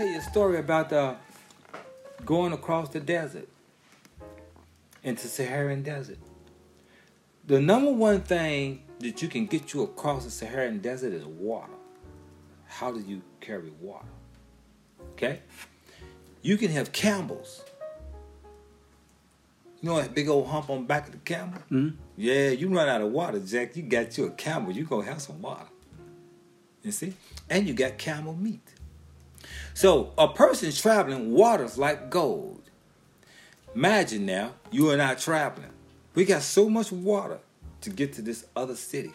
tell you a story about uh, going across the desert into Saharan desert. The number one thing that you can get you across the Saharan desert is water. How do you carry water? Okay? You can have camels. You know that big old hump on the back of the camel? Mhm. Yeah, you run out of water, Jack. You got you a camel, you gonna have some water. You see? And you got camel meat. So a person traveling, water's like gold. Imagine now, you and I traveling. We got so much water to get to this other city.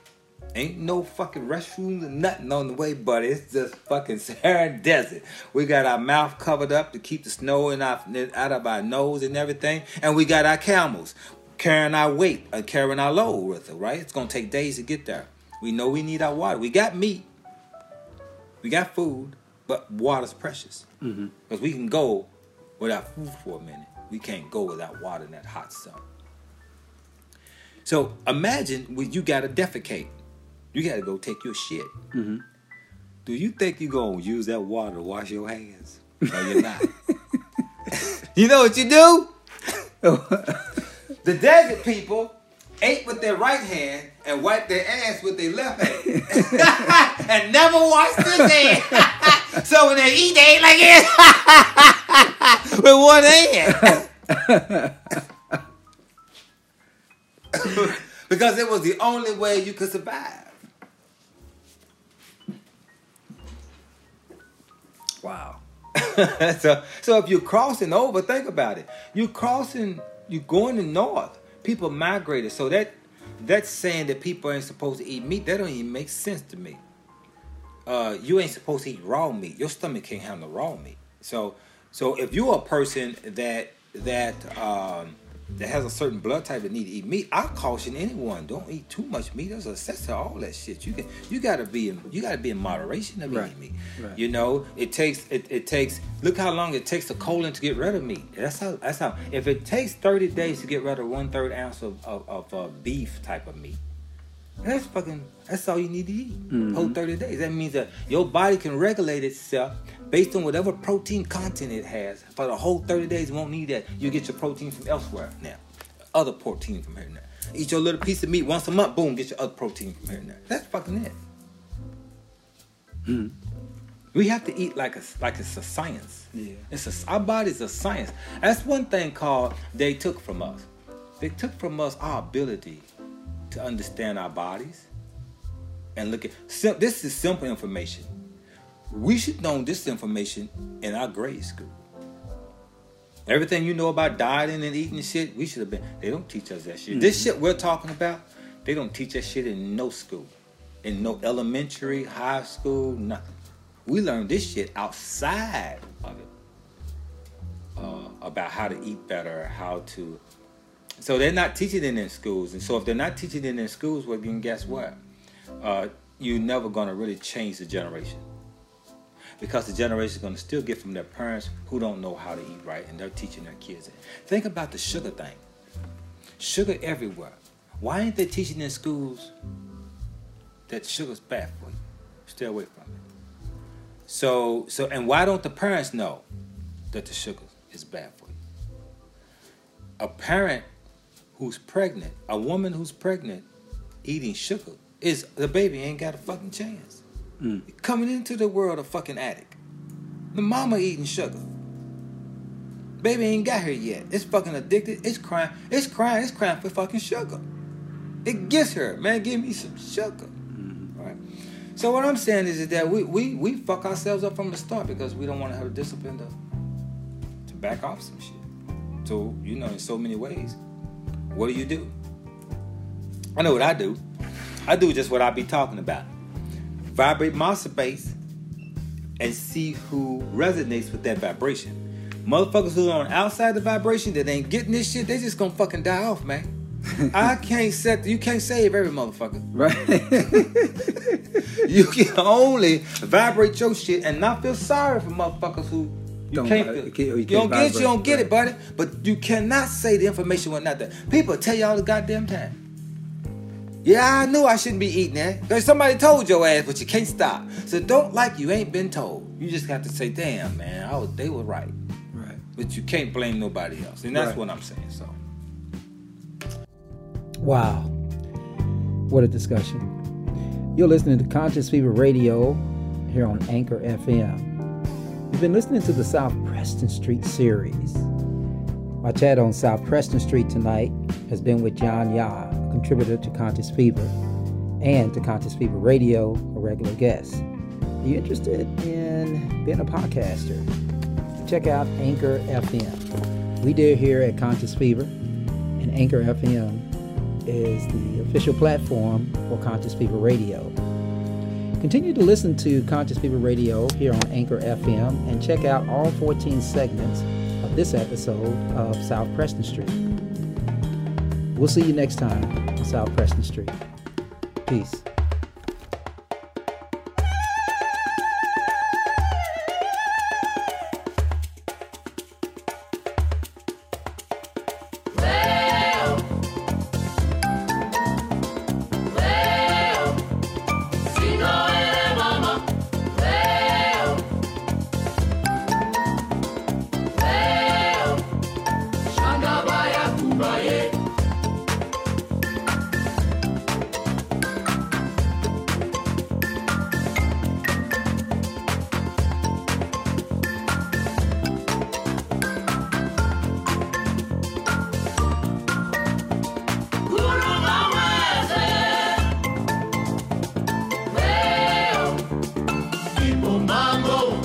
Ain't no fucking restrooms and nothing on the way, buddy. It's just fucking Sahara desert. We got our mouth covered up to keep the snow in our, out of our nose and everything. And we got our camels carrying our weight and carrying our load with it, right? It's gonna take days to get there. We know we need our water. We got meat. We got food, but water's precious. Mm-hmm. Because we can go without food for a minute. We can't go without water in that hot sun. So imagine when you gotta defecate. You gotta go take your shit. Mm-hmm. Do you think you're gonna use that water to wash your hands? No, you're not. you know what you do? the desert people ate with their right hand and wiped their ass with their left hand. and never washed their hands. So when they eat, they eat like this. with one hand. because it was the only way you could survive. Wow. so, so if you're crossing over, think about it. You're crossing, you're going to north. People migrated, so that that's saying that people ain't supposed to eat meat. That don't even make sense to me. Uh, you ain't supposed to eat raw meat. Your stomach can't handle raw meat. So, so if you're a person that that um, that has a certain blood type that need to eat meat, I caution anyone: don't eat too much meat. There's a sense to all that shit. You can you gotta be in you gotta be in moderation of Right. eating meat. Right. You know, it takes it, it takes look how long it takes the colon to get rid of meat. That's how that's how if it takes 30 days to get rid of one third ounce of, of, of uh, beef type of meat. That's fucking that's all you need to eat. Mm-hmm. Whole 30 days. That means that your body can regulate itself based on whatever protein content it has. For the whole 30 days, you won't need that. You get your protein from elsewhere now. Other protein from here and there. Eat your little piece of meat once a month, boom, get your other protein from here and there. That's fucking it. Mm-hmm. We have to eat like a like it's a science. Yeah. It's a, our body's a science. That's one thing called they took from us. They took from us our ability to understand our bodies and look at. sim- This is simple information. We should know this information in our grade school. Everything you know about dieting and eating and shit, we should have been. They don't teach us that shit. This shit we're talking about, they don't teach us shit in no school, in no elementary, high school, nothing. We learned this shit outside of it uh, about how to eat better, how to. So they're not teaching it in schools, and so if they're not teaching it in schools, well, then guess what? Uh, you're never gonna really change the generation because the generation is gonna still get from their parents who don't know how to eat right, and they're teaching their kids it. Think about the sugar thing. Sugar everywhere. Why ain't they teaching in schools that sugar's bad for you? Stay away from it. So, so, and why don't the parents know that the sugar is bad for you? A parent who's pregnant, a woman who's pregnant, eating sugar, is the baby ain't got a fucking chance. Mm. Coming into the world a fucking addict. The mama eating sugar. Baby ain't got here yet. It's fucking addicted. It's crying. It's crying. It's crying for fucking sugar. It gets her, man. Give me some sugar. Mm-hmm. Right. So what I'm saying is that we, we we fuck ourselves up from the start because we don't want to have a discipline to to back off some shit. So you know, in so many ways, what do you do? I know what I do. I do just what I be talking about. Vibrate my space and see who resonates with that vibration. Motherfuckers who are on outside the vibration that ain't getting this shit, they just gonna fucking die off, man. I can't set you can't save every motherfucker. Right. You can only vibrate your shit and not feel sorry for motherfuckers who you Don't can't vi- feel. you can't- You, you don't get it, you don't get it, buddy. But you cannot say the information was not there. People tell you all the goddamn time. Yeah, I knew I shouldn't be eating that. Because somebody told your ass, but you can't stop. So don't like you ain't been told. You just got to say, damn, man, I was, they were right. Right. But you can't blame nobody else. And that's Right. what I'm saying. So Wow. What a discussion. You're listening to Conscious Fever Radio here on Anchor FM. You've been listening to the South Preston Street series. My chat on South Preston Street tonight has been with John Yah, a contributor to Conscious Fever, and to Conscious Fever Radio, a regular guest. Are you interested in being a podcaster? Check out Anchor FM. We do here at Conscious Fever, and Anchor FM is the official platform for Conscious Fever Radio. Continue to listen to Conscious Fever Radio here on Anchor FM and check out all 14 segments of this episode of South Preston Street. We'll see you next time on South Preston Street. Peace. mamou